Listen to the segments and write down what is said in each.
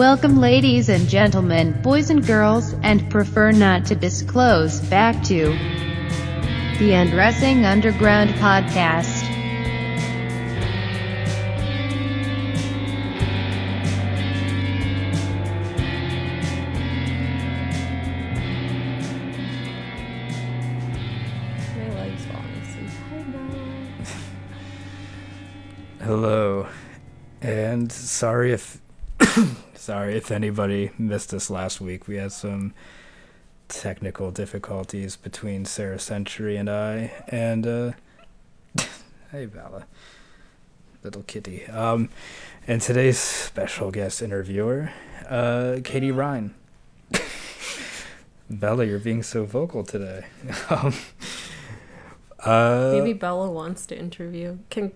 Welcome, ladies and gentlemen, boys and girls, and prefer not to disclose, back to the Undressing Underground podcast. My legs falling asleep. Hi, Bella. Hello, and sorry if sorry if anybody missed us last week. We had some technical difficulties between Sarah Century and I, and uh, hey Bella, little kitty. Um, and today's special guest interviewer, uh, Katie Ryan. Bella, you're being so vocal today. um, uh, Maybe Bella wants to interview. Can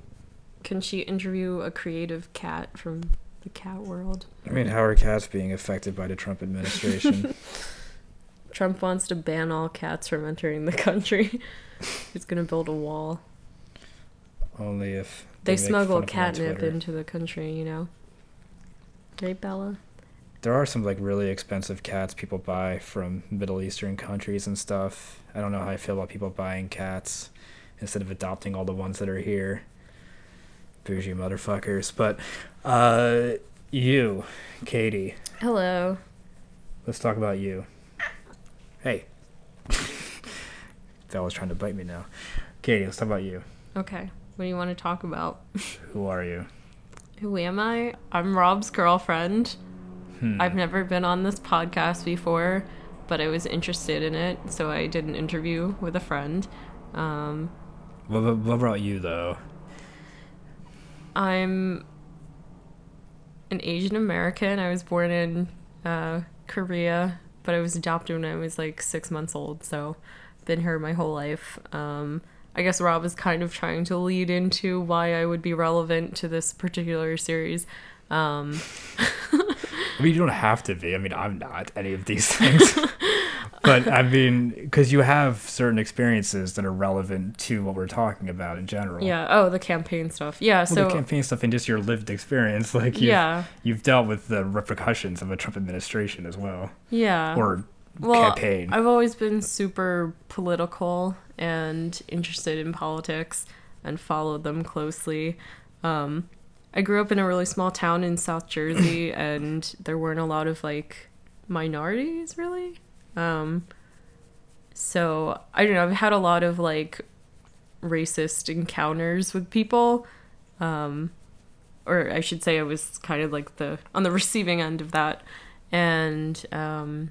can she interview a creative cat from the cat world? I mean, how are cats being affected by the Trump administration? Trump wants to ban all cats from entering the country. He's gonna build a wall. Only if They, make smuggle fun of him on catnip into the country, you know. Right, Bella? There are some like really expensive cats people buy from Middle Eastern countries and stuff. I don't know how I feel about people buying cats instead of adopting all the ones that are here. Bougie motherfuckers. But uh you, Katie, Hello. let's talk about you. Hey. Bella's trying to bite me now. Katie, let's talk about you. Okay. What do you want to talk about? Who are you? Who am I? I'm Rob's girlfriend. Hmm. I've never been on this podcast before, but I was interested in it, so I did an interview with a friend. Um, What, what, what about you though? I'm an Asian American. I was born in uh, Korea, but I was adopted when I was like six months old, so been here my whole life. Um, I guess Rob is kind of trying to lead into why I would be relevant to this particular series. Um, I mean, you don't have to be. I mean, I'm not any of these things. but I mean, because you have certain experiences that are relevant to what we're talking about in general. yeah. Oh, the campaign stuff. Yeah. Well, so the campaign stuff and just your lived experience, like you've, yeah, you've dealt with the repercussions of a Trump administration as well, yeah. or well, campaign. I've always been super political and interested in politics and followed them closely. Um, I grew up in a really small town in South Jersey, and there weren't a lot of like minorities really. Um, so I don't know. I've had a lot of like racist encounters with people, um, or I should say, I was kind of like the on the receiving end of that, and um,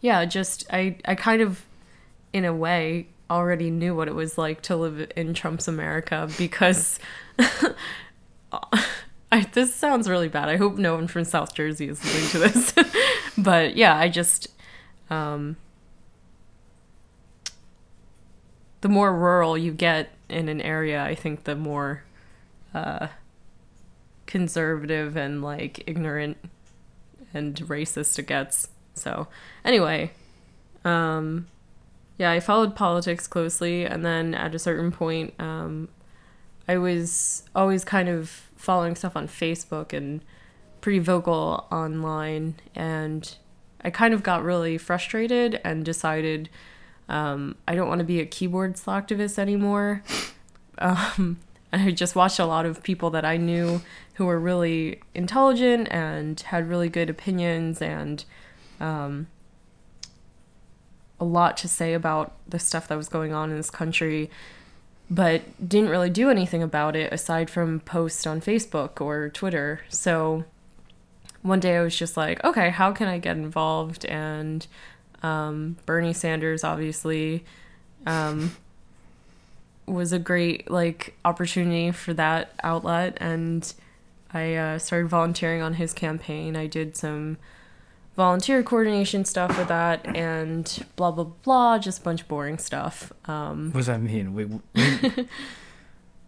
yeah, just I I kind of in a way already knew what it was like to live in Trump's America because I, this sounds really bad. I hope no one from South Jersey is listening to this. but yeah, I just um the more rural you get in an area, I think the more uh conservative and like ignorant and racist it gets. So, anyway, um, yeah, I followed politics closely, and then at a certain point, um, I was always kind of following stuff on Facebook and pretty vocal online, and I kind of got really frustrated and decided um, I don't want to be a keyboard slacktivist anymore. Um, I just watched a lot of people that I knew who were really intelligent and had really good opinions and um, a lot to say about the stuff that was going on in this country, but didn't really do anything about it aside from post on Facebook or Twitter. So one day I was just like, okay, how can I get involved? And um, Bernie Sanders, obviously, um, was a great like opportunity for that outlet, and I uh, started volunteering on his campaign. I did some volunteer coordination stuff with that, and blah blah blah, just a bunch of boring stuff. Um, what does that mean? Wait, wait,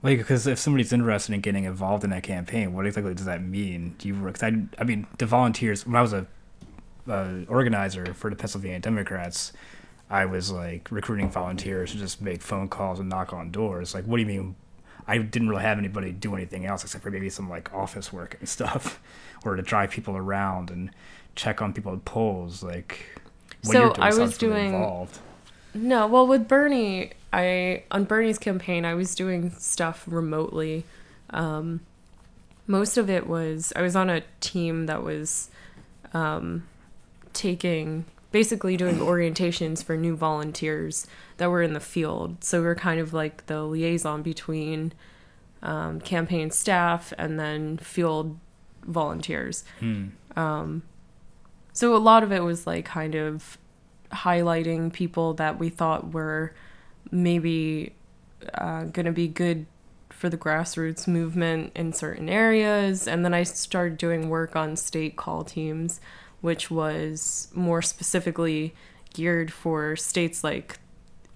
like, because if somebody's interested in getting involved in that campaign, what exactly does that mean? Do you? Cause I, I mean, the volunteers. When I was a uh, organizer for the Pennsylvania Democrats, I was like recruiting volunteers to just make phone calls and knock on doors. Like, what do you mean? I didn't really have anybody do anything else except for maybe some like office work and stuff, or to drive people around and check on people at polls. Like, what So, I was doing- involved. No, well, with Bernie, I on Bernie's campaign, I was doing stuff remotely. Um, most of it was I was on a team that was um, taking basically doing orientations for new volunteers that were in the field. So we were kind of like the liaison between um, campaign staff and then field volunteers. Hmm. So a lot of it was like kind of highlighting people that we thought were maybe uh, going to be good for the grassroots movement in certain areas. And then I started doing work on state call teams, which was more specifically geared for states like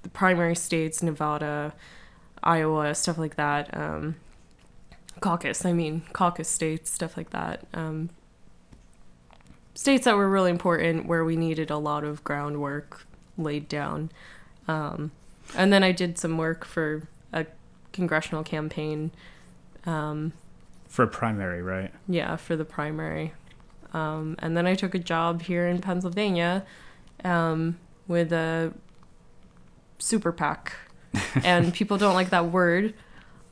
the primary states, Nevada, Iowa, stuff like that. Um, caucus, I mean, caucus states, stuff like that. Um, states that were really important where we needed a lot of groundwork laid down. Um, and then I did some work for a congressional campaign. Um, For a primary, right? yeah, for the primary. Um, and then I took a job here in Pennsylvania um, with a super PAC. and people don't like that word,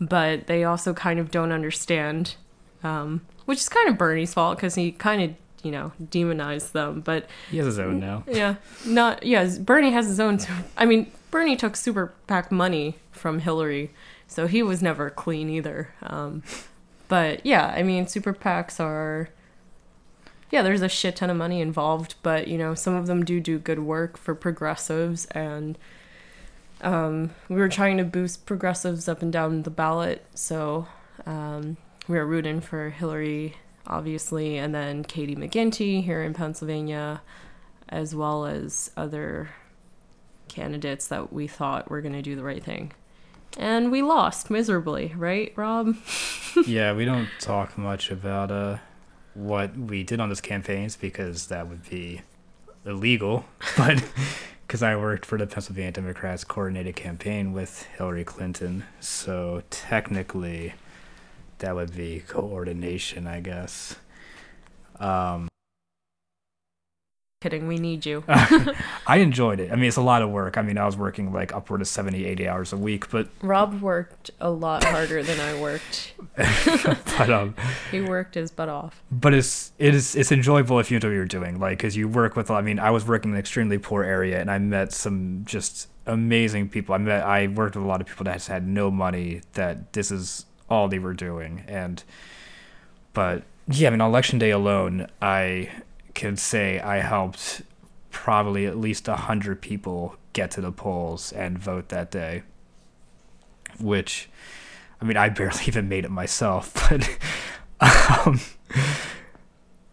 but they also kind of don't understand, um, which is kind of Bernie's fault because he kind of, you know, demonized them. But He has his own now. yeah, not yeah. Bernie has his own. I mean, Bernie took super PAC money from Hillary, so he was never clean either. Um, but yeah, I mean, super PACs are. Yeah, there's a shit ton of money involved, but you know, some of them do do good work for progressives, and um, we were trying to boost progressives up and down the ballot, so um, we were rooting for Hillary, obviously, and then Katie McGinty here in Pennsylvania as well as other candidates that we thought were going to do the right thing. And we lost miserably, right, Rob? yeah, we don't talk much about uh, what we did on those campaigns because that would be illegal. But because I worked for the Pennsylvania Democrats coordinated campaign with Hillary Clinton, so technically that would be coordination, I guess. Um, Kidding, we need you. I enjoyed it. I mean, it's a lot of work. I mean, I was working like upward of 70, 80 hours a week, but Rob worked a lot harder than I worked. but um, He worked his butt off. but it's it is it's enjoyable if you enjoy what you're doing like because you work with i mean i was working in an extremely poor area and i met some just amazing people i met i worked with a lot of people that just had no money that this is all they were doing and but yeah i mean on election day alone i could say i helped probably at least a hundred people get to the polls and vote that day which I mean, I barely even made it myself, but um,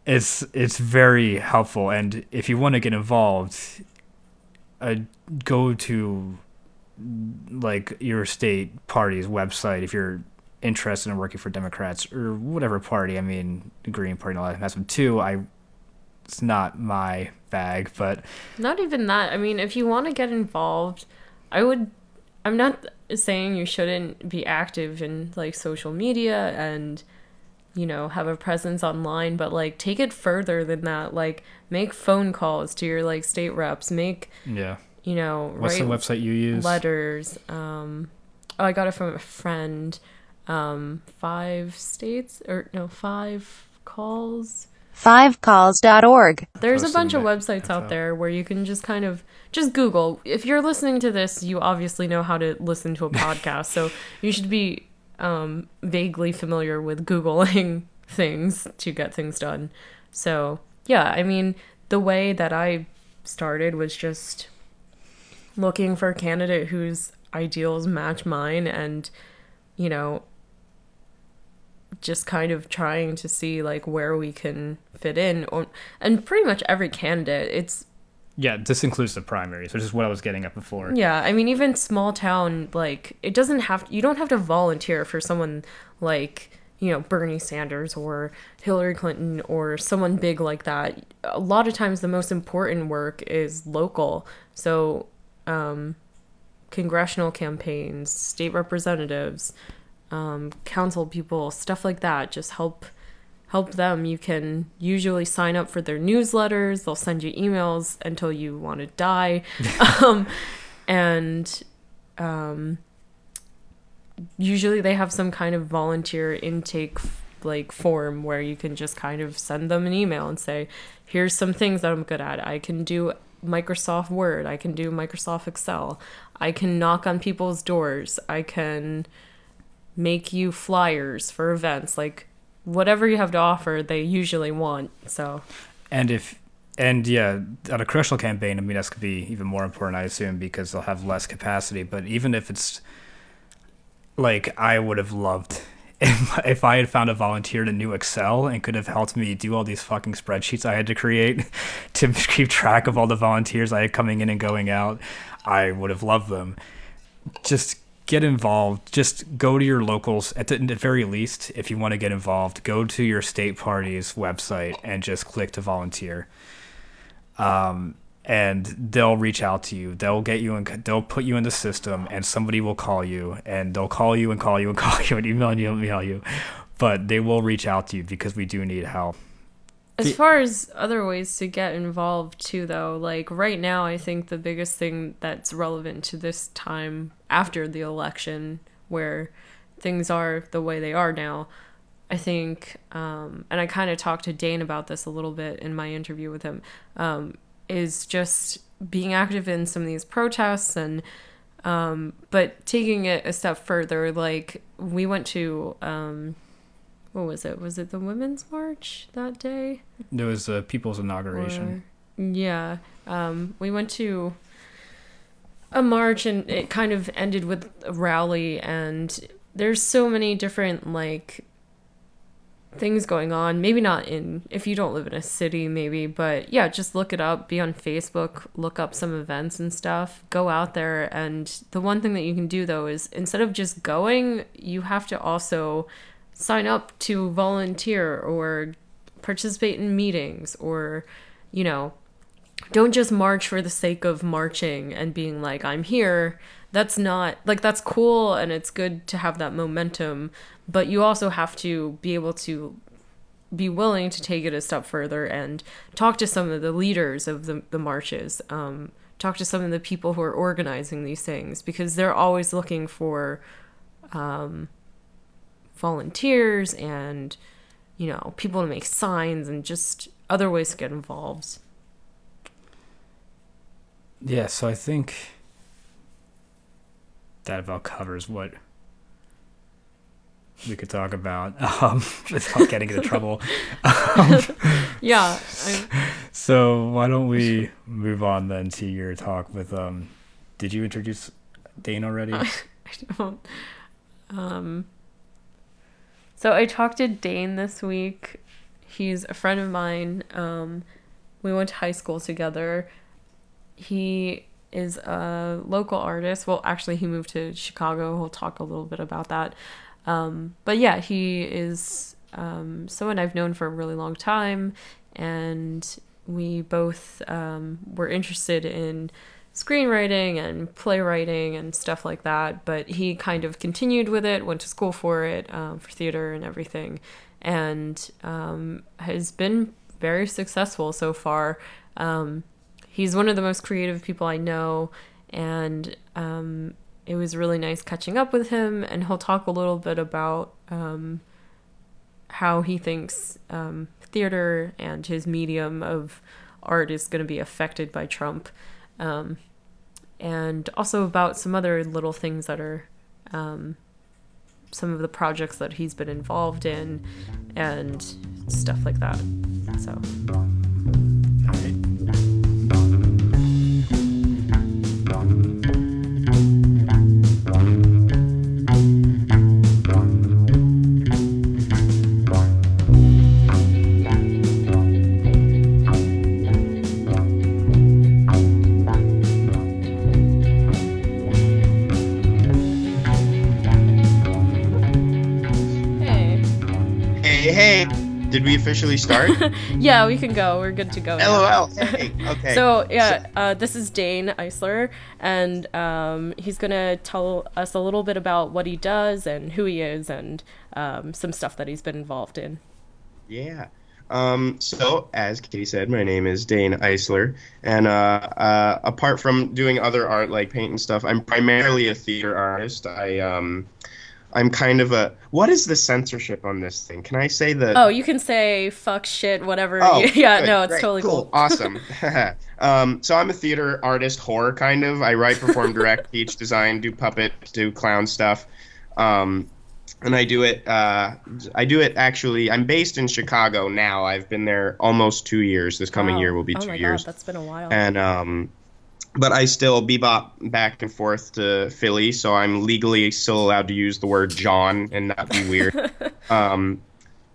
it's it's very helpful. And if you want to get involved, uh, go to like your state party's website if you're interested in working for Democrats or whatever party. I mean, the Green Party and all that has them too. I it's not my bag, but Not even that. I mean, if you want to get involved, I would. I'm not saying you shouldn't be active in like social media and you know have a presence online but like take it further than that like make phone calls to your like state reps make yeah. you know What's write the website you use? letters um oh i got it from a friend um five states or no five calls Fivecalls.org. there's a bunch of websites out there where you can just kind of just Google. If you're listening to this, you obviously know how to listen to a podcast, so you should be um, vaguely familiar with Googling things to get things done. So, yeah, I mean, the way that I started was just looking for a candidate whose ideals match mine and, you know, just kind of trying to see like where we can fit in or and pretty much every candidate. It's Yeah, this includes the primaries, which is what I was getting at before. yeah i mean even small town like it doesn't have you don't have to volunteer for someone like you know bernie sanders or hillary clinton or someone big like that. A lot of times the most important work is local. So um congressional campaigns state representatives um, counsel people, stuff like that. Just help help them. You can usually sign up for their newsletters. They'll send you emails until you want to die, um, and um, usually they have some kind of volunteer intake like form where you can just kind of send them an email and say, "Here's some things that I'm good at. I can do Microsoft Word. I can do Microsoft Excel. I can knock on people's doors. I can make you flyers for events. Like whatever you have to offer, they usually want. So, and if and yeah, on a crucial campaign, I mean that's could be even more important, I assume, because they'll have less capacity. But even if it's like I would have loved if, if I had found a volunteer that knew Excel and could have helped me do all these fucking spreadsheets I had to create to keep track of all the volunteers I had coming in and going out, I would have loved them. Just get involved. Just go to your locals at the, at the very least. If you want to get involved, go to your state party's website and just click to volunteer. Um, and they'll reach out to you. They'll get you and they'll put you in the system, and somebody will call you, and they'll call you and call you and call you and email you and email you, but they will reach out to you because we do need help. As far as other ways to get involved too though, like right now I think the biggest thing that's relevant to this time after the election where things are the way they are now, I think um, and I kind of talked to Dane about this a little bit in my interview with him, um, is just being active in some of these protests and um, but taking it a step further, like we went to um, what was it? Was it the Women's March that day? It was the People's Inauguration. Or, yeah. Um, we went to a march and it kind of ended with a rally and there's so many different like things going on maybe not in if you don't live in a city maybe but yeah just look it up be on facebook look up some events and stuff go out there and the one thing that you can do though is instead of just going you have to also sign up to volunteer or participate in meetings or you know don't just march for the sake of marching and being like i'm here. That's not like that's cool and it's good to have that momentum but you also have to be able to be willing to take it a step further and talk to some of the leaders of the, the marches um, talk to some of the people who are organizing these things because they're always looking for um, volunteers and you know people to make signs and just other ways to get involved yeah so i think that about covers what we could talk about um, without getting into trouble. Um, yeah. I... So why don't we move on then to your talk with? Um, did you introduce Dane already? Uh, I don't. Um. So I talked to Dane this week. He's a friend of mine. Um, we went to high school together. He is a local artist. Well, actually, he moved to Chicago. We'll talk a little bit about that. Um, but yeah, he is um, someone I've known for a really long time, and we both um, were interested in screenwriting and playwriting and stuff like that. But he kind of continued with it, went to school for it, um, for theater and everything, and um, has been very successful so far. Um, he's one of the most creative people I know, and um, it was really nice catching up with him, and he'll talk a little bit about um, how he thinks um, theater and his medium of art is going to be affected by Trump, um, and also about some other little things that are um, some of the projects that he's been involved in and stuff like that. So. Officially start? yeah, we can go. We're good to go. LOL. Hey, okay. So yeah, uh, this is Dane Eisler, and um, he's gonna tell us a little bit about what he does and who he is, and um, some stuff that he's been involved in. Yeah. Um, so, as Katie said, my name is Dane Eisler, and uh, uh, apart from doing other art like paint and stuff, I'm primarily a theater artist. I um, I'm kind of a. What is the censorship on this thing? Can I say the? Oh, you can say fuck, shit, whatever. Oh, yeah, good, no, it's great, totally cool. awesome. um, so I'm a theater artist, horror kind of. I write, perform, direct, teach, design, do puppet, do clown stuff. Um, and I do it. Uh, I do it actually. I'm based in Chicago now. I've been there almost two years. This coming Wow. year will be oh two my years. God, that's been a while. and um, but I still bebop back and forth to Philly, so I'm legally still allowed to use the word jawn and not be weird. um,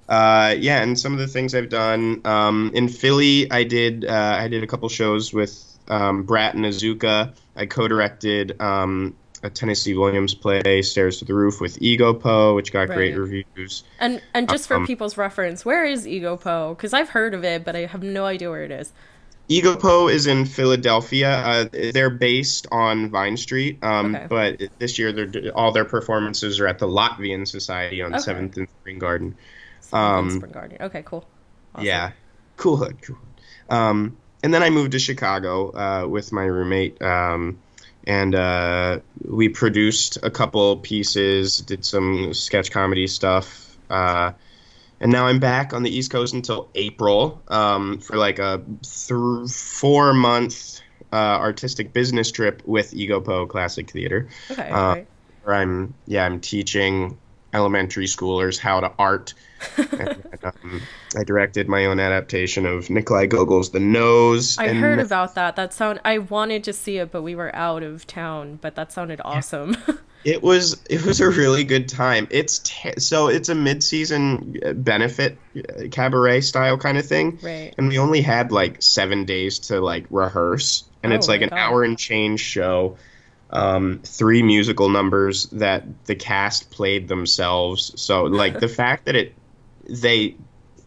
uh, yeah, and some of the things I've done um, in Philly, I did uh, I did a couple shows with um, Brat and Azuka. I co-directed um, a Tennessee Williams play, Stairs to the Roof, with Ego Po, which got great reviews. and and just for um, people's reference, where is Ego Po? Because I've heard of it, but I have no idea where it is. Egopo is in Philadelphia. Uh, they're based on Vine Street, um, Okay. but this year they're, all their performances are at the Latvian Society on Okay. Seventh and Spring Garden. Um, Spring Garden. Okay, cool. Awesome. Yeah, cool hood, cool hood. Um, and then I moved to Chicago uh, with my roommate, um, and uh, we produced a couple pieces, did some sketch comedy stuff. And now I'm back on the East Coast until April um, for like a th- four month uh, artistic business trip with Egopo Classic Theater, Okay. uh, great. where I'm yeah I'm teaching elementary schoolers how to art. and, um, I directed my own adaptation of Nikolai Gogol's The Nose. I and heard about that. That sound. I wanted to see it, but we were out of town. But that sounded awesome. It was it was a really good time. It's te- so it's a mid season benefit uh, cabaret style kind of thing. right. and we only had like seven days to like rehearse and Oh it's like an God. hour and change show um, three musical numbers that the cast played themselves so like the fact that it they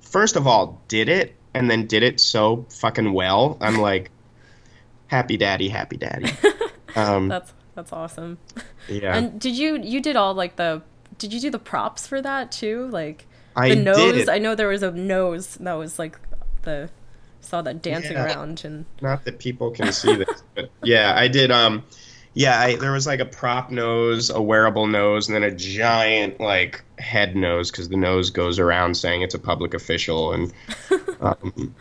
first of all did it and then did it so fucking well i'm like happy daddy happy daddy um, That's that's awesome. yeah And did you you did all like the did you do the props for that too? Like I the nose. I know there was a nose that was like the saw that dancing Yeah. around and not that people can see this, but yeah, I did. Um, yeah, I, there was like a prop nose, a wearable nose, and then a giant like head nose because the nose goes around saying it's a public official, and um,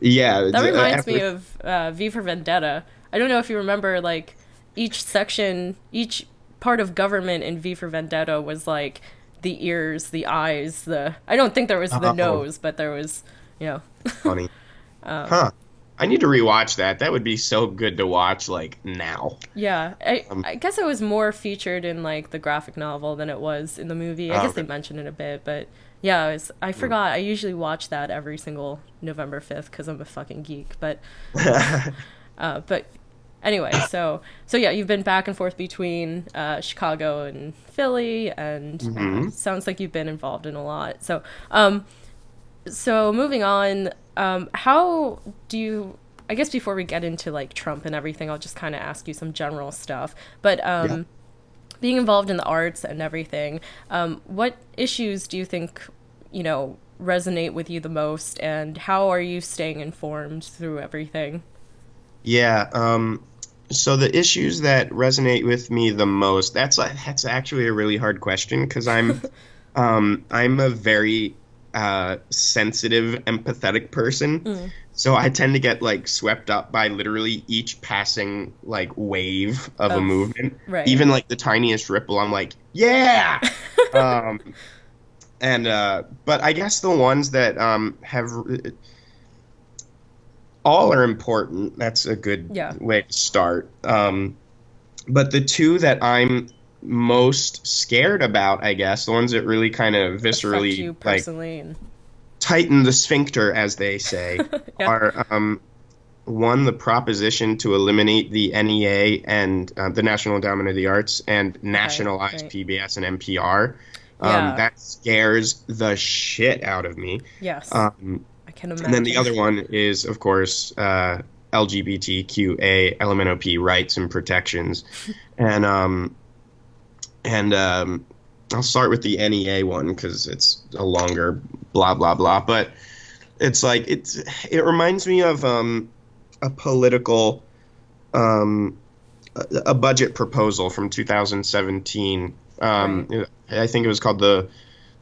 yeah, that d- reminds after- me of uh, V for Vendetta. I don't know if you remember like each section, each part of government in V for Vendetta was like the ears, the eyes, the I don't think there was the Oh. nose, but there was you know funny, Um, huh? I need to rewatch that. That would be so good to watch like now. Yeah, I, Um, I guess it was more featured in like the graphic novel than it was in the movie. I Oh, guess they mentioned it a bit, but yeah, was, I forgot. I usually watch that every single November fifth because I'm a fucking geek. But uh, but anyway, so so yeah, you've been back and forth between uh, Chicago and Philly, and uh, Mhm. sounds like you've been involved in a lot. So um, so moving on, um, how do you? I guess before we get into like Trump and everything, I'll just kind of ask you some general stuff. But um, Yeah. being involved in the arts and everything, um, what issues do you think you know resonate with you the most, and how are you staying informed through everything? Yeah. Um, so the issues that resonate with me the most that's a, that's actually a really hard question because I'm um, I'm a very uh, sensitive, empathetic person. So I tend to get like swept up by literally each passing like wave of a movement. right. Even like the tiniest ripple, I'm like, yeah. um, and uh, but I guess the ones that um, have all are important. That's a good Yeah. way to start. Um, but the two that I'm most scared about, I guess, the ones that really kind of viscerally like tighten the sphincter, as they say, Yeah. are um, one the proposition to eliminate the NEA and uh, the National Endowment of the Arts and nationalize right. PBS and NPR. Um, Yeah. That scares the shit out of me. Yes. Um, can imagine. and then the other one is, of course, uh, LGBTQA LMNOP rights and protections, and um, and um, I'll start with the NEA one because it's a longer blah blah blah. But it's like it's it reminds me of um, a political um, a, a budget proposal from 2017. Um, I think it was called the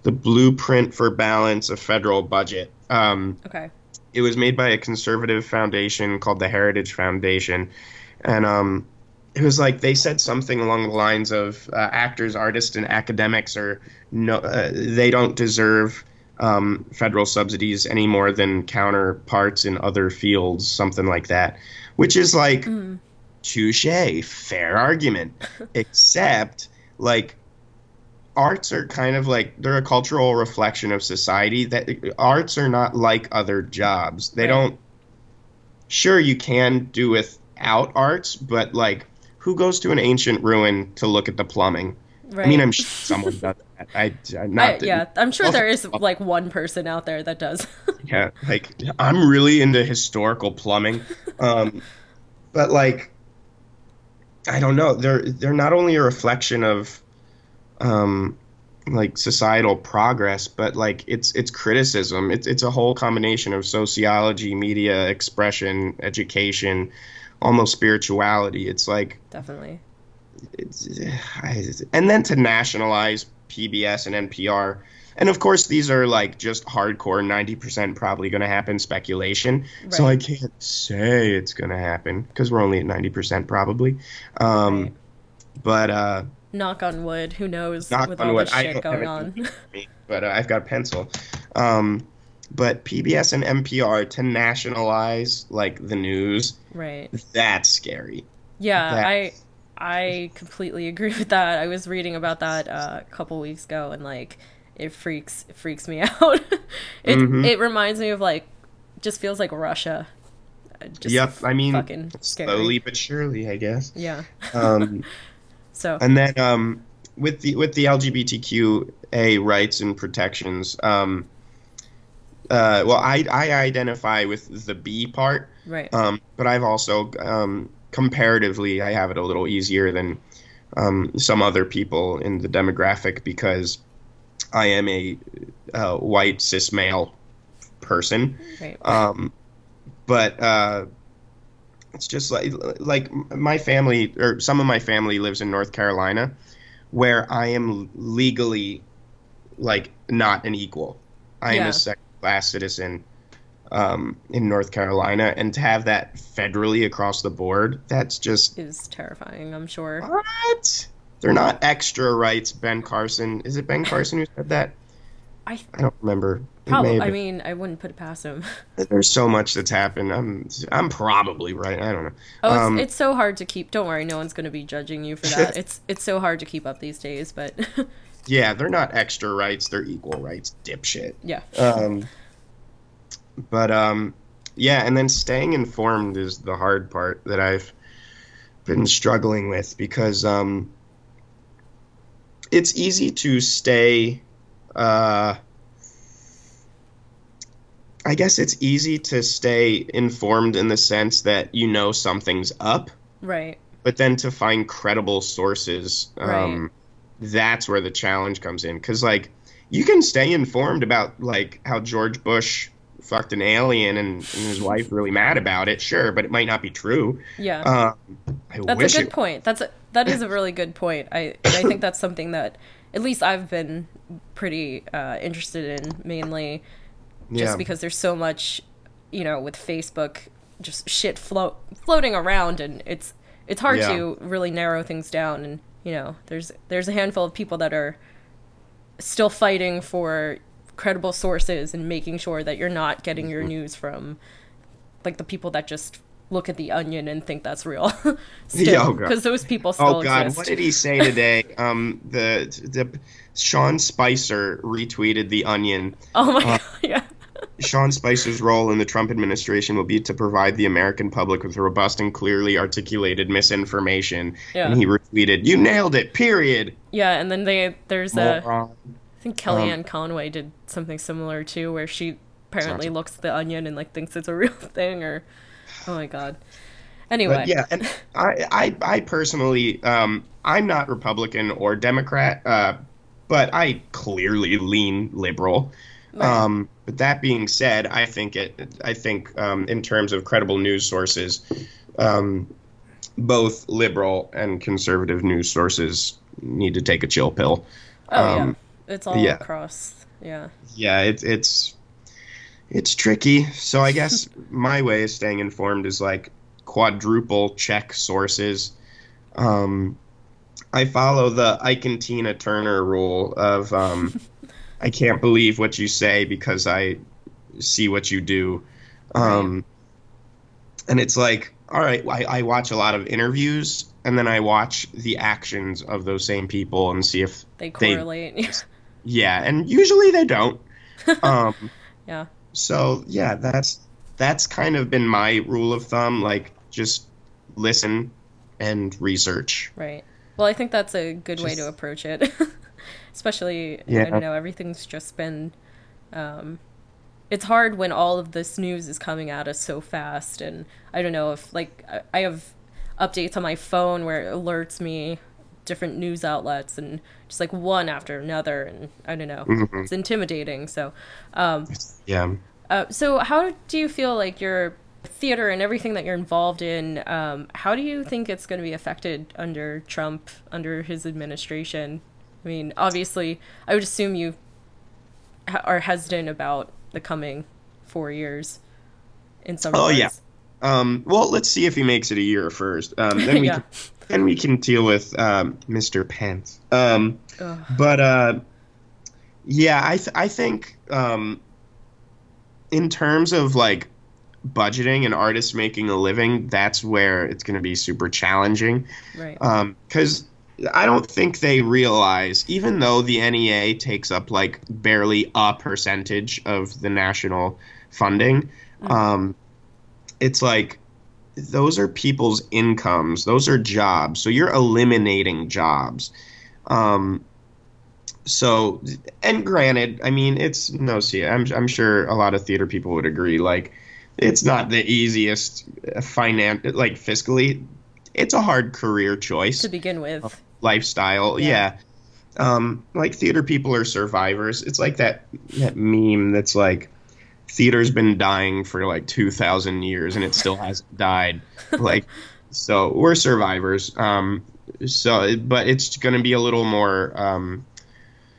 the Blueprint for Balance of Federal Budget. Um, Okay. it was made by a conservative foundation called the Heritage Foundation, and um, it was like they said something along the lines of uh, actors, artists, and academics are no, uh, they don't deserve um, federal subsidies any more than counterparts in other fields, something like that, which is like touche, fair argument, except like arts are kind of like they're a cultural reflection of society that arts are not like other jobs they Right. don't sure you can do without arts but like who goes to an ancient ruin to look at the plumbing Right. i mean i'm sure someone does that i I'm not I- the- yeah, I'm sure Also- there is like one person out there that does. yeah like i'm really into historical plumbing um but like i don't know they're they're not only a reflection of um like societal progress but like it's it's criticism it's it's a whole combination of sociology media expression education almost spirituality it's like Definitely. it's, and then to nationalize PBS and NPR. And of course, these are like just hardcore 90% probably going to happen speculation. So I can't say it's going to happen because we're only at 90% probably. Um, Right. But uh, Knock on wood. Who knows knock with on all wood, this shit going on? me, but uh, I've got a pencil. Um, but PBS and NPR to nationalize like the news, right. that's scary. Yeah, That- I I completely agree with that. I was reading about that uh, a couple weeks ago, and like it freaks it freaks me out. it Mhm. it reminds me of like just feels like Russia. Just yep, I mean, slowly but surely, I guess. Yeah. Um, So and then um, with the with the LGBTQA rights and protections, um, uh, well, I I identify with the B part, right. um, but I've also um, comparatively I have it a little easier than um, some other people in the demographic because I am a uh, white cis male person. right. Um, but uh, it's just like like my family or some of my family lives in North Carolina, where I am legally like not an equal. I am Yeah. a second class citizen um, in North Carolina, and to have that federally across the board, that's just Is terrifying. I'm sure. what. They're not extra rights, Ben Carson. Is it Ben Carson who said that? I I don't remember. Probably. I mean, I wouldn't put it past him. There's so much that's happened. I'm I'm probably right. I don't know. Oh, it's, Um, it's so hard to keep. Don't worry, no one's going to be judging you for that. it's it's so hard to keep up these days, but Yeah, they're not extra rights. They're equal rights, dipshit. yeah. Um, but um, yeah, and then staying informed is the hard part that I've been struggling with because um, it's easy to stay. Uh, I guess it's easy to stay informed in the sense that you know something's up, Right. but then to find credible sources um, that's where the challenge comes in because like you can stay informed about like how george bush fucked an alien and, and his wife really mad about it sure but it might not be true Yeah. um, i That's a good it point. That's a, that is a really good point. I I think that's something that at least I've been pretty uh, interested in mainly just yeah because there's so much, you know, with Facebook just shit float floating around and it's it's hard Yeah. to really narrow things down and you know, there's there's a handful of people that are still fighting for credible sources and making sure that you're not getting your news from like the people that just look at the onion and think that's real. Oh, because those people still Oh God! exist. What did he say today? um, the the Sean Spicer retweeted the Onion. Oh my Uh, god, yeah. Sean Spicer's role in the Trump administration will be to provide the American public with robust and clearly articulated misinformation. Yeah. And he retweeted, "You nailed it." Period. Yeah, and then they there's a Moron. think Kellyanne Conway did something similar too, where she apparently looks at the onion and like thinks it's a real thing, or oh my god. Anyway, But yeah, and I, I, I personally, um, I'm not Republican or Democrat, uh, but I clearly lean liberal. Right. Um, but that being said, I think it, I think um, in terms of credible news sources, um, both liberal and conservative news sources need to take a chill pill. oh um, yeah, it's all yeah. across. Yeah, yeah, it's it's it's tricky. So I guess my way of staying informed is like quadruple check sources. Um, I follow the Ike and Tina Turner rule of um, I can't believe what you say because I see what you do. Um, and it's like, all right, I, I watch a lot of interviews and then I watch the actions of those same people and see if they They- correlate. yeah, and usually they don't. Um, yeah, so yeah, that's that's kind of been my rule of thumb. Like just listen and research. right. Well, I think that's a good way to approach it, especially I don't know. Everything's just been. Um, it's hard when all of this news is coming at us so fast, and I don't know if like I- I have updates on my phone where it alerts me different news outlets and just like one after another, and I don't know. It's intimidating. So, um, Yeah. Uh, so, how do you feel like your theater and everything that you're involved in? Um, how do you think it's going to be affected under Trump, under his administration? I mean, obviously, I would assume you ha- are hesitant about the coming four years. In some Oh, yeah. Um, well, let's see if he makes it a year first. Um, then we Yeah. can, then we can deal with um, Mr. Pence. Um, but uh, yeah, I th- I think um, in terms of like budgeting and artists making a living, that's where it's going to be super challenging. right. because I don't think they realize, even though the NEA takes up like barely a percentage of the national funding, um, it's like those are people's incomes, those are jobs. So you're eliminating jobs. Um, so, and granted, I mean, it's no, see, I'm, I'm sure a lot of theater people would agree. Like, it's not the easiest finance, like fiscally. It's a hard career choice to begin with. lifestyle. Yeah. Yeah. Um, like theater people are survivors. It's like that that meme that's like theater's been dying for like 2000 years and it still hasn't died. like so we're survivors. Um so but it's going to be a little more um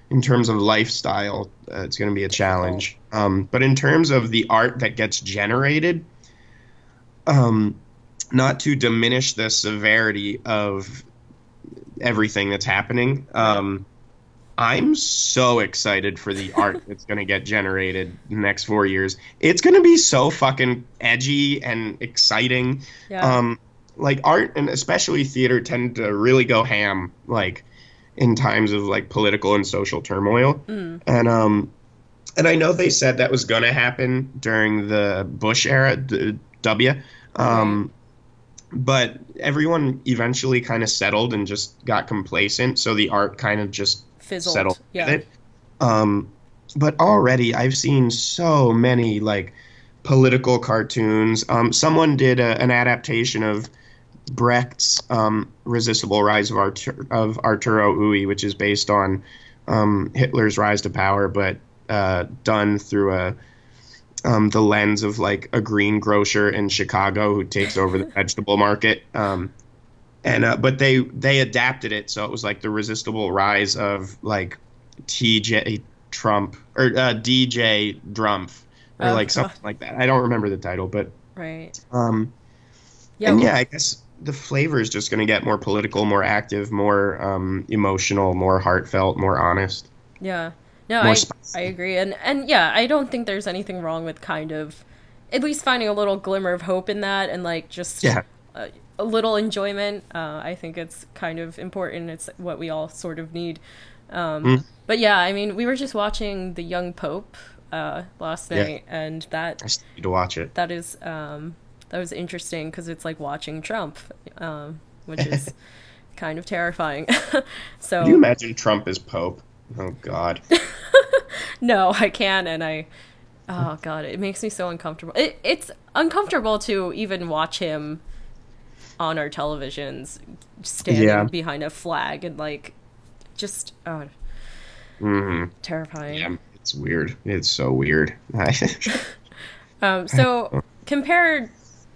in terms of lifestyle, uh, it's going to be a challenge. Um, but in terms of the art that gets generated, um, not to diminish the severity of everything that's happening. Um, I'm so excited for the art that's going to get generated the next four years. It's going to be so fucking edgy and exciting. Yeah. Um, like art and especially theater tend to really go ham, like in times of like political and social turmoil. And um, and I know they said that was going to happen during the Bush era, the W. Um, but everyone eventually kind of settled and just got complacent, so the art kind of just Fizzled. settled Yeah. with it. Um, but already I've seen so many like political cartoons. Um, someone did a, an adaptation of Brecht's um, "Resistible Rise of, Artur- of Arturo Ui," which is based on um, Hitler's rise to power, but uh, done through a um, the lens of like a greengrocer in Chicago who takes over the vegetable market. Um, and uh, but they they adapted it so it was like the resistible rise of like TJ Trump or uh, DJ Drumpf or Oh, like something like that. I don't remember the title, but Right. um, Yeah. and well- yeah, I guess the flavor is just going to get more political, more active, more um, emotional, more heartfelt, more honest. Yeah. No, I spicy. I agree. And and yeah, I don't think there's anything wrong with kind of at least finding a little glimmer of hope in that and like just Yeah. a, a little enjoyment. Uh, I think it's kind of important. It's what we all sort of need. Um, Mm. But yeah, I mean, we were just watching The Young Pope uh, last Yeah. night, and that I still need to watch it. that is um, that was interesting because it's like watching Trump, um, which is kind of terrifying. so Can you imagine Trump as Pope? Oh God. No, I can't, and I. Oh god, it makes me so uncomfortable. It, it's uncomfortable to even watch him on our televisions, standing Yeah. behind a flag and like, just oh, hmm terrifying. Yeah, it's weird. It's so weird. Um, so compared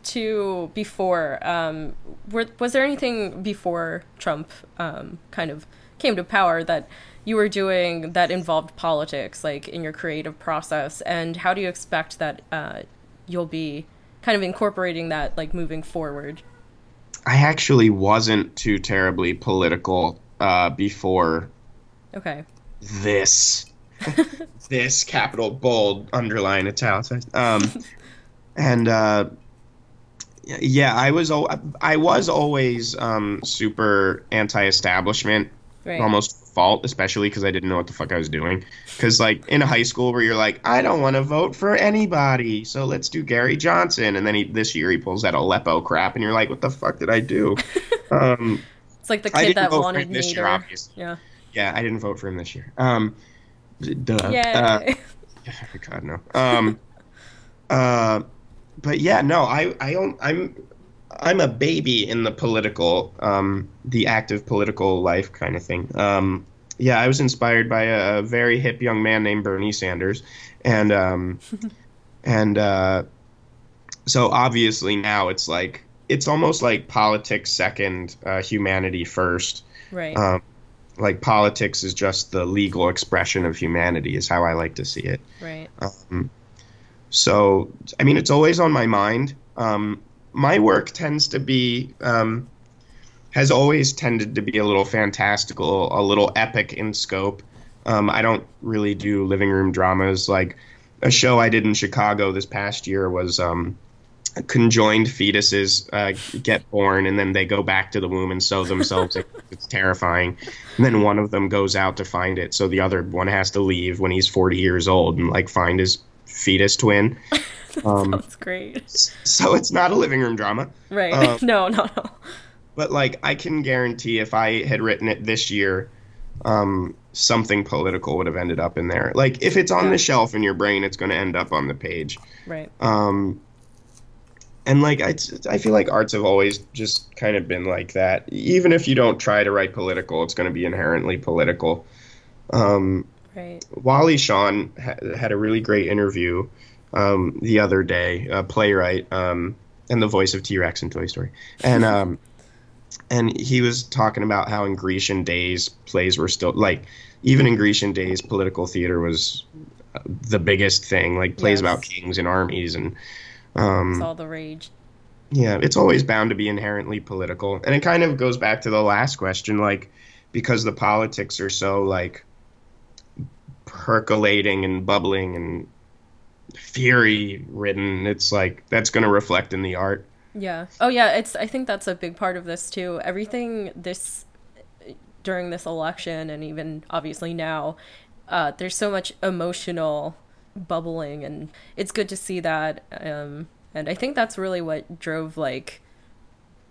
to before, um, were, was there anything before Trump um, kind of came to power that you were doing that involved politics, like in your creative process? And how do you expect that uh, you'll be kind of incorporating that, like moving forward? I actually wasn't too terribly political uh, before Okay. this this capital bold underline italicized um and uh yeah i was al- i was always um super anti-establishment Right. almost fault especially because i didn't know what the fuck i was doing because like in a high school where you're like i don't want to vote for anybody so let's do gary johnson and then he, this year he pulls that aleppo crap and you're like what the fuck did i do um It's like the kid that vote wanted me. this year, obviously. Yeah. yeah i didn't vote for him this year um duh. Yay. Uh, God no. Um, uh, but yeah, no, I, I don't, I'm, I'm a baby in the political, um, the active political life kind of thing. Um, yeah, I was inspired by a, a very hip young man named Bernie Sanders, and um, and uh, so obviously now it's like it's almost like politics second, uh, humanity first. right. Um, like politics is just the legal expression of humanity, is how I like to see it. right. Um, so, I mean, it's always on my mind. Um, my work tends to be, um, has always tended to be a little fantastical, a little epic in scope. Um, I don't really do living room dramas. Like a show I did in Chicago this past year was um, conjoined fetuses uh, get born and then they go back to the womb and sew themselves. it's terrifying. And then one of them goes out to find it, so the other one has to leave when he's 40 years old and like find his fetus twin. Um, That's great. so it's not a living room drama, Right. um, no, no, no. But like I can guarantee if I had written it this year, um, something political would have ended up in there. Like if it's on Yeah. the shelf in your brain, it's going to end up on the page. Right. Um, and like I, I feel like arts have always just kind of been like that. Even if you don't try to write political, it's going to be inherently political. Um, Right. Wally Shawn ha- had a really great interview um, the other day, a playwright um, and the voice of T Rex in Toy Story, and um, and he was talking about how in Grecian days plays were still like even in Grecian days political theater was uh, the biggest thing, like plays Yes. about kings and armies and um, It's all the rage. yeah, it's always bound to be inherently political. And it kind of goes back to the last question, like, because the politics are so, like, percolating and bubbling and fury ridden, it's like that's going to reflect in the art. Yeah. Oh yeah, it's I think that's a big part of this too. Everything this during this election and even obviously now uh there's so much emotional bubbling and it's good to see that um and I think that's really what drove like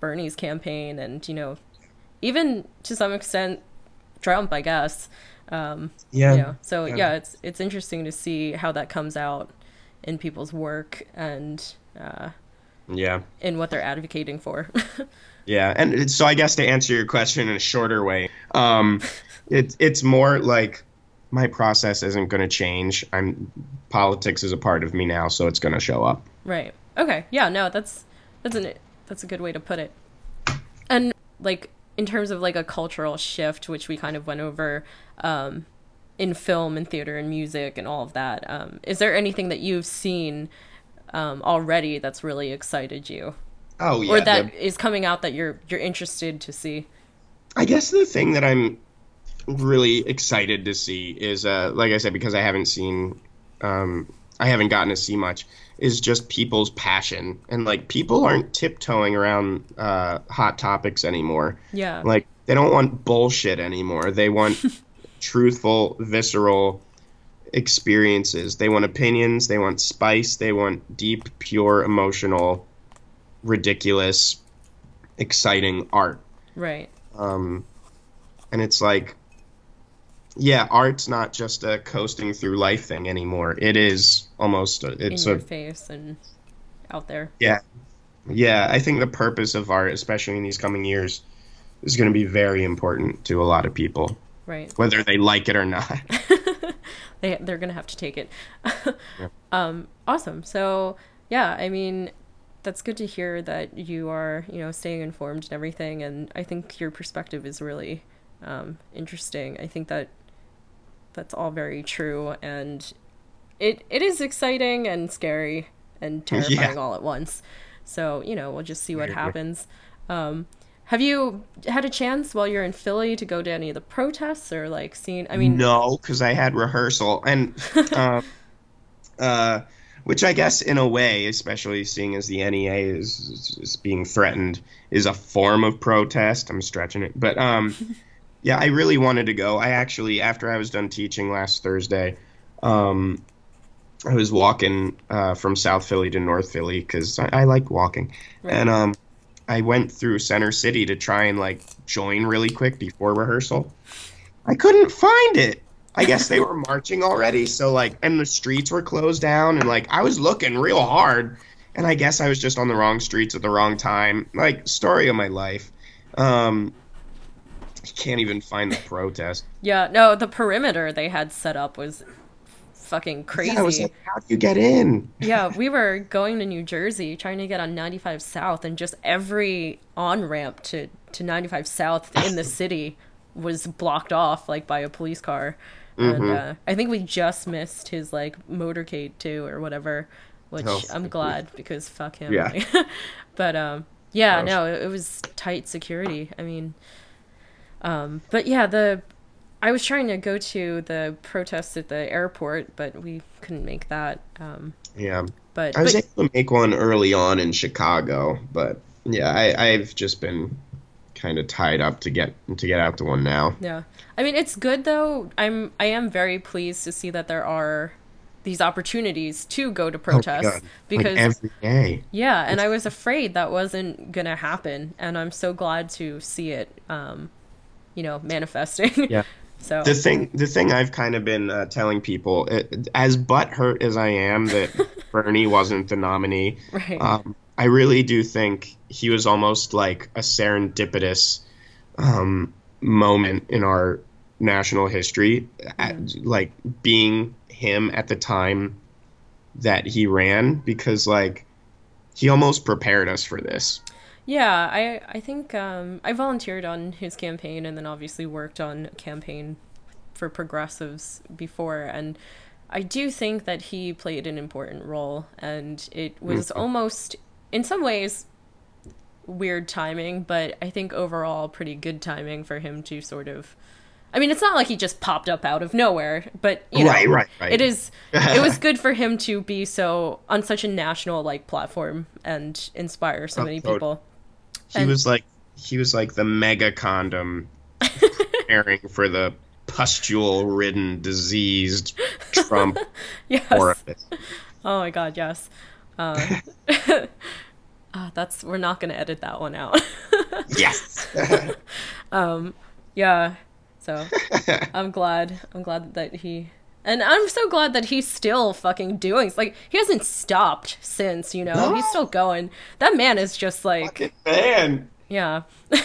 Bernie's campaign and you know even to some extent Trump, I guess. Um Yeah. yeah. So Yeah. yeah, it's it's interesting to see how that comes out in people's work and uh Yeah. in what they're advocating for. Yeah, and so I guess to answer your question in a shorter way, um, it's it's more like my process isn't going to change. I'm politics is a part of me now, so it's going to show up. right. Okay. Yeah. No. That's that's an that's a good way to put it. And like in terms of like a cultural shift, which we kind of went over, um, in film and theater and music and all of that. Um, is there anything that you've seen um, already that's really excited you, Oh yeah, or that the- is coming out that you're you're interested to see? I guess the thing that I'm really excited to see is, uh, like I said, because I haven't seen, um, I haven't gotten to see much, is just people's passion and like people aren't tiptoeing around uh, hot topics anymore. Yeah. Like they don't want bullshit anymore. They want truthful, visceral experiences. They want opinions. They want spice. They want deep, pure, emotional, ridiculous, exciting art right. um, and it's like yeah, art's not just a coasting through life thing anymore. It is almost a, in it's your a face and out there. yeah, yeah. I think the purpose of art, especially in these coming years, is going to be very important to a lot of people, Right. whether they like it or not. they they're gonna have to take it. Um, awesome. So yeah, I mean, that's good to hear that you are you know staying informed and everything, and I think your perspective is really um, interesting. I think that that's all very true, and it it is exciting and scary and terrifying all at once. So you know, we'll just see what happens. Um, have you had a chance while you're in Philly to go to any of the protests or like seen? I mean, no, because I had rehearsal, and um, uh, which I guess, in a way, especially seeing as the NEA is, is being threatened, is a form of protest. I'm stretching it, but um, yeah, I really wanted to go. I actually, after I was done teaching last Thursday, um, I was walking uh, from South Philly to North Philly because I, I like walking, Right. and um, I went through Center City to try and like join really quick before rehearsal. I couldn't find it. I guess they were marching already, so like, and the streets were closed down, and like, I was looking real hard, and I guess I was just on the wrong streets at the wrong time. Like, story of my life. Um, I can't even find the protest. Yeah, no, the perimeter they had set up was fucking crazy. Yeah, I was like, how do you get in? yeah, we were going to New Jersey trying to get on 95 South, and just every on ramp to, to 95 South in the city was blocked off like by a police car. And Mm-hmm. uh, I think we just missed his like motorcade too or whatever, which Oh, I'm glad because fuck him. Yeah. but um, yeah, Gross. no, it, it was tight security. I mean, um, but yeah, the I was trying to go to the protests at the airport, but we couldn't make that. Um, Yeah, but, I was but able to make one early on in Chicago, but yeah, I, I've just been kind of tied up to get to get out to one now. yeah, I mean it's good though. I'm I am very pleased to see that there are these opportunities to go to Oh protests God, because like every day. yeah, and I was afraid that wasn't gonna happen, and I'm so glad to see it, um, you know, manifesting. Yeah. so. The thing, the thing I've kind of been uh, telling people, uh, as butthurt as I am that Bernie wasn't the nominee, right, um, I really do think he was almost like a serendipitous um, moment in our national history, at, like being him at the time that he ran, because like he almost prepared us for this. Yeah, I I think um, I volunteered on his campaign and then obviously worked on a campaign for progressives before, and I do think that he played an important role, and it was almost in some ways weird timing, but I think overall pretty good timing for him to sort of. I mean, it's not like he just popped up out of nowhere, but you know, Right, right, right. it is. It was good for him to be so on such a national like platform and inspire so many people. He And- was like he was like the mega condom preparing for the pustule ridden diseased Trump Yes. orifice. Oh my god, yes. Um, ah, that's we're not gonna edit that one out. Yes. yeah. So I'm glad. I'm glad that he. And I'm so glad that he's still fucking doing. Like he hasn't stopped since, you know. No. He's still going. That man is just like, Fucking man. yeah.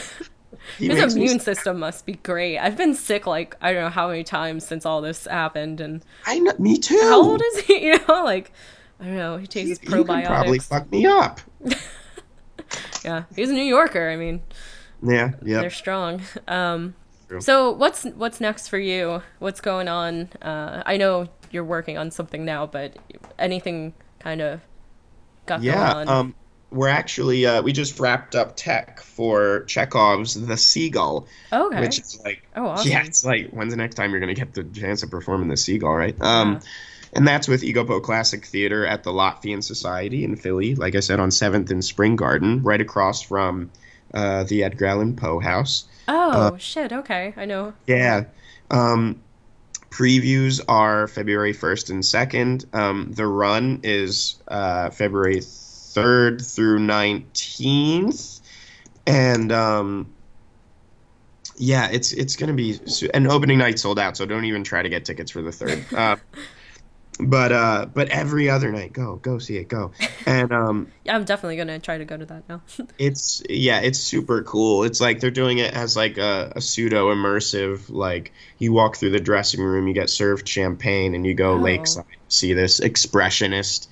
His immune system must be great. I've been sick like I don't know how many times since all this happened, and I know, me too. how old is he? You know, like I don't know. He takes his could probably probiotics. fuck me up. Yeah, he's a New Yorker. I mean, Yeah, yeah. they're strong. Um, True. so what's what's next for you? What's going on? Uh, I know you're working on something now, but anything kind of got Yeah, going on? um, we're actually uh, we just wrapped up tech for Chekhov's The Seagull, okay. which is like Oh, awesome. yeah, it's like when's the next time you're gonna get the chance to perform in The Seagull, right? Um, Yeah. and that's with Egopo Classic Theater at the Latvian Society in Philly. Like I said, on Seventh and Spring Garden, right across from uh, the Edgar Allan Poe House. oh shit. Okay, I know. Yeah. Um, previews are February 1st and 2nd. Um, the run is uh, February 3rd through 19th. And um, yeah, it's it's gonna be and opening night sold out, so don't even try to get tickets for the third. But uh, but every other night, go go see it, go. And um, Yeah, I'm definitely gonna try to go to that now. it's yeah, it's super cool. It's like they're doing it as like a, a pseudo immersive. Like you walk through the dressing room, you get served champagne, and you go Oh. lakeside, see this expressionist,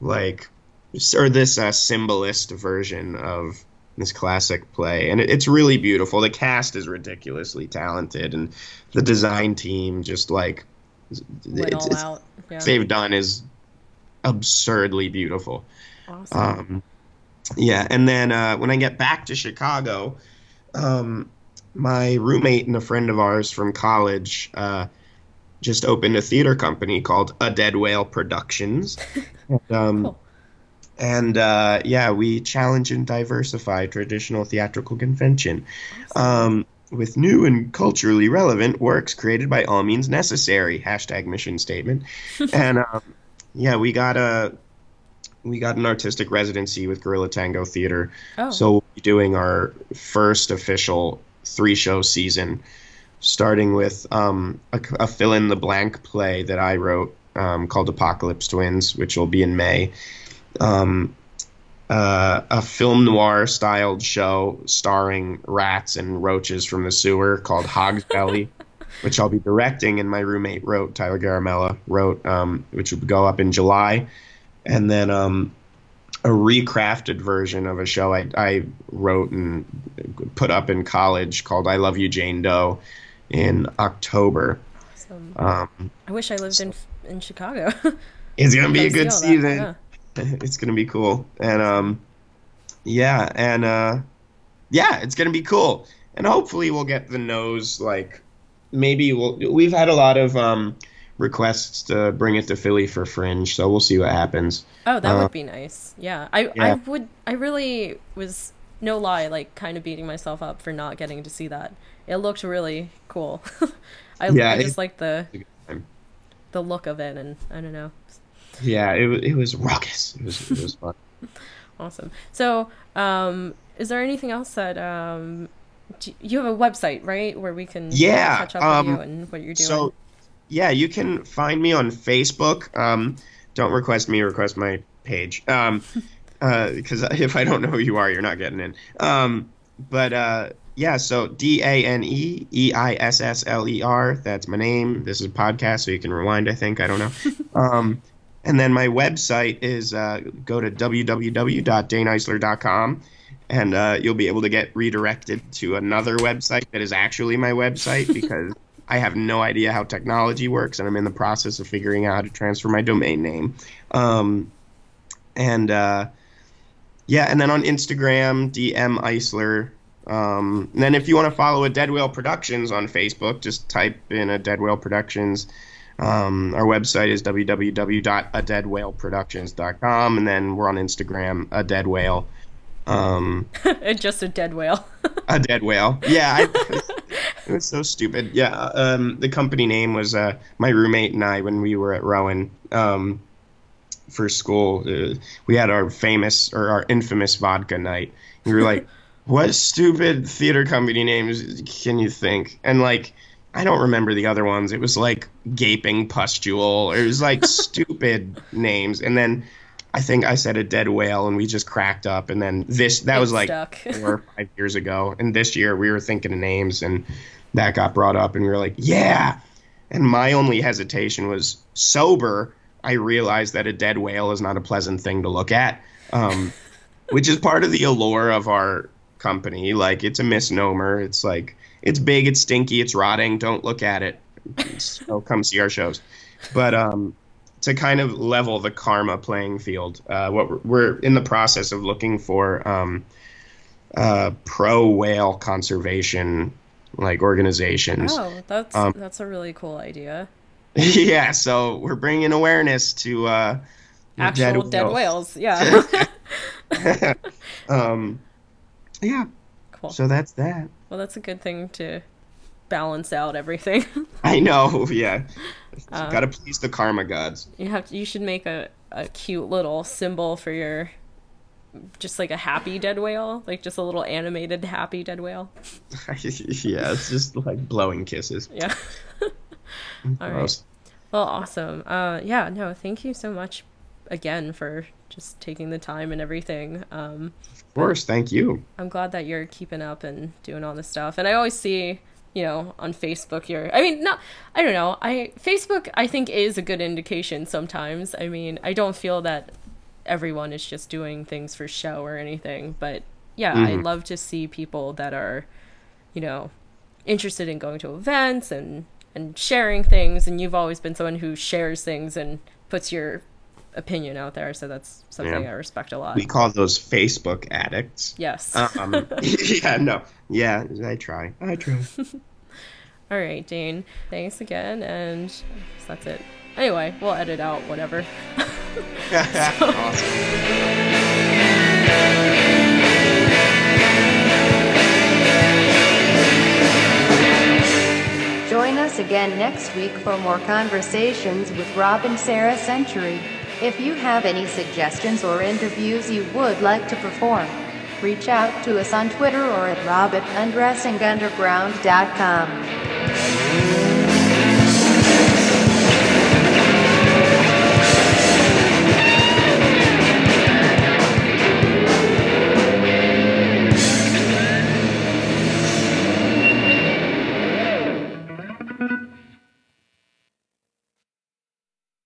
like or this uh, symbolist version of this classic play, and it, it's really beautiful. The cast is ridiculously talented, and the design team just like Went it's, all it's, out. Yeah. they've done is absurdly beautiful. Awesome. Um, yeah, and then uh, when I get back to Chicago, um, my roommate and a friend of ours from college uh, just opened a theater company called A Dead Whale Productions. and, um, Cool. and uh, yeah, we challenge and diversify traditional theatrical convention um, with new and culturally relevant works created by all means necessary. Hashtag mission statement. and um, yeah, we got a we got an artistic residency with Gorilla Tango Theater. oh, So we'll be doing our first official three show season, starting with um, a, a fill in the blank play that I wrote um, called Apocalypse Twins, which will be in May. Um, uh, a film noir styled show starring rats and roaches from the sewer called Hog's Belly, which I'll be directing, and my roommate wrote, Tyler Garamella wrote, um, which will go up in July. And then um, a recrafted version of a show I, I wrote and put up in college called I Love You, Jane Doe in October. awesome. Um, I wish I lived in in Chicago. it's going to be a good all that, season. yeah. it's gonna be cool and um yeah and uh yeah it's gonna be cool and hopefully we'll get the nose like maybe we'll we've had a lot of um requests to bring it to philly for fringe so we'll see what happens Oh, that Uh, would be nice. Yeah. I I would I really was no lie, like kind of beating myself up for not getting to see that. It looked really cool. I, Yeah, I just like the the look of it and I don't know. Yeah it, it was raucous it was it was fun Awesome. So, um is there anything else that um do you have a website, right, where we can Yeah, catch up um, with you and what you're doing? So, yeah, you can find me on Facebook. Um, don't request me, request my page. Um, because if I don't know who you are, you're not getting in. Um, but uh, yeah, so D A N E E I S S L E R. That's my name. This is a podcast, so you can rewind. I think I don't know. um, and then my website is uh, go to www.daneisler.com and uh, you'll be able to get redirected to another website that is actually my website because I have no idea how technology works and I'm in the process of figuring out how to transfer my domain name. Um, and uh, yeah, and then on Instagram, DM Eisler. Um, and then if you want to follow a Dead Whale Productions on Facebook, just type in a Dead Whale Productions. Um, our website is www.adeadwhaleproductions.com, and then we're on Instagram, a dead whale. Um, just a dead whale. a dead whale. Yeah, I, it was so stupid. Yeah, um, the company name was uh, my roommate and I when we were at Rowan um, for school. Uh, we had our famous or our infamous vodka night. We were like, "What stupid theater company names can you think?" And like. I don't remember the other ones. It was like gaping pustule. It was like stupid names. And then I think I said a dead whale, and we just cracked up. And then this that It was like four or five years ago. And this year we were thinking of names, and that got brought up, and we were like, yeah. And my only hesitation was sober. I realized that a dead whale is not a pleasant thing to look at, um, which is part of the allure of our company. Like it's a misnomer. It's like it's big, it's stinky, it's rotting. Don't look at it. So come see our shows. But um, to kind of level the karma playing field, uh, what we're, we're in the process of looking for um, uh, pro whale conservation like organizations. Oh, that's Um, that's a really cool idea. yeah, so we're bringing awareness to uh, Actual dead, whales. whales. Yeah. um, yeah, cool. so that's that. Well, that's a good thing to balance out everything. I know, yeah. Uh, Got to please the karma gods. you have to, you should make a, a cute little symbol for your just like a happy dead whale, like just a little animated happy dead whale. yeah, it's just like blowing kisses. Yeah. All right. Gross. Well, awesome. Uh, yeah, no, thank you so much again for just taking the time and everything. Um, Of course, thank you. I'm glad that you're keeping up and doing all this stuff. And I always see, you know, on Facebook, you're, I mean, not, I don't know. I, Facebook, I think is a good indication sometimes. I mean, I don't feel that everyone is just doing things for show or anything, but yeah, I love to see people that are, you know, interested in going to events and, and sharing things. And you've always been someone who shares things and puts your opinion out there. So that's something Yeah. I respect a lot. We call those Facebook addicts. yes. Um, yeah, no, yeah, I try. I try. All right, Dane. Thanks again, and that's it. Anyway, we'll edit out whatever. awesome. Join us again next week for more conversations with Rob and Sarah Century. If you have any suggestions or interviews you would like to perform, reach out to us on Twitter or at rob.